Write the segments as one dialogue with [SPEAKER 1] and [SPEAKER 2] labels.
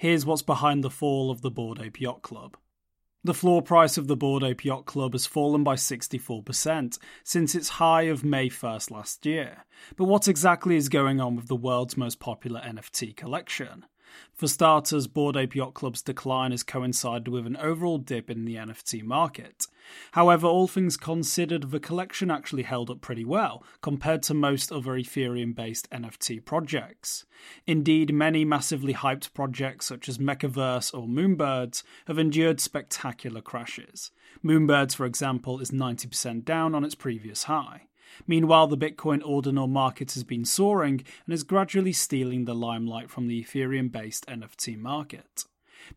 [SPEAKER 1] Here's what's behind the fall of the Bored Ape Yacht Club. The floor price of the Bored Ape Yacht Club has fallen by 64% since its high of May 1st last year. But what exactly is going on with the world's most popular NFT collection? For starters, Bored Ape Yacht Club's decline has coincided with an overall dip in the NFT market. However, all things considered, the collection actually held up pretty well compared to most other Ethereum based NFT projects. Indeed, many massively hyped projects such as Mechaverse or Moonbirds have endured spectacular crashes. Moonbirds, for example, is 90% down on its previous high. Meanwhile, the Bitcoin ordinal market has been soaring and is gradually stealing the limelight from the Ethereum based NFT market.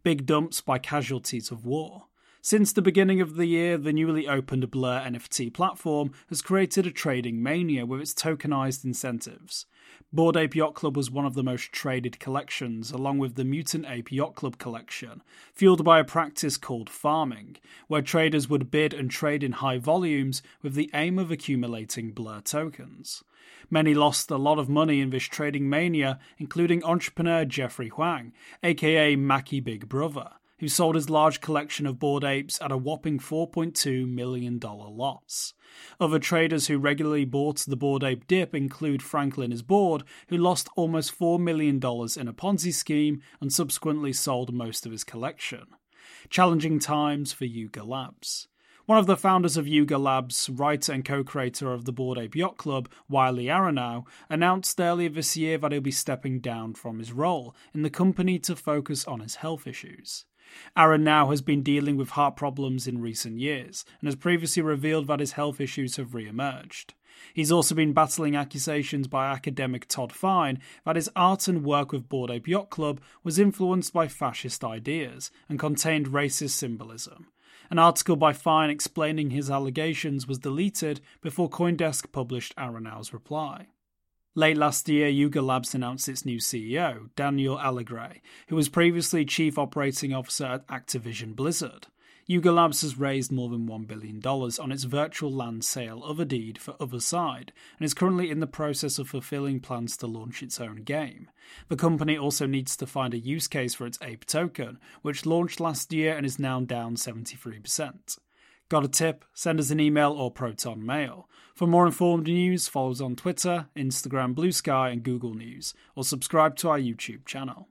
[SPEAKER 1] Big dumps by casualties of war. Since the beginning of the year, the newly opened Blur NFT platform has created a trading mania with its tokenized incentives. Bored Ape Yacht Club was one of the most traded collections, along with the Mutant Ape Yacht Club collection, fueled by a practice called farming, where traders would bid and trade in high volumes with the aim of accumulating Blur tokens. Many lost a lot of money in this trading mania, including entrepreneur Jeffrey Huang, aka Machi Big Brother who sold his large collection of bored apes at a whopping $4.2 million loss. Other traders who regularly bought the bored ape dip include Franklin is Bored, who lost almost $4 million in a Ponzi scheme and subsequently sold most of his collection. Challenging times for Yuga Labs. One of the founders of Yuga Labs, writer and co creator of the Bored Ape Yacht Club, Wylie Aronow, announced earlier this year that he'll be stepping down from his role in the company to focus on his health issues. Aronow has been dealing with heart problems in recent years and has previously revealed that his health issues have re emerged. He's also been battling accusations by academic Todd Fine that his art and work with Bored Ape Yacht Club was influenced by fascist ideas and contained racist symbolism. An article by Fine explaining his allegations was deleted before Coindesk published Aronow's reply. Late last year, Yuga Labs announced its new CEO, Daniel Alegre, who was previously Chief Operating Officer at Activision Blizzard. Yuga Labs has raised more than $1 billion on its virtual land sale Otherdeed for Otherside and is currently in the process of fulfilling plans to launch its own game. The company also needs to find a use case for its Ape token, which launched last year and is now down 73%. Got a tip? Send us an email or Proton Mail. For more informed news, follow us on Twitter, Instagram, Blue Sky, and Google News, or subscribe to our YouTube channel.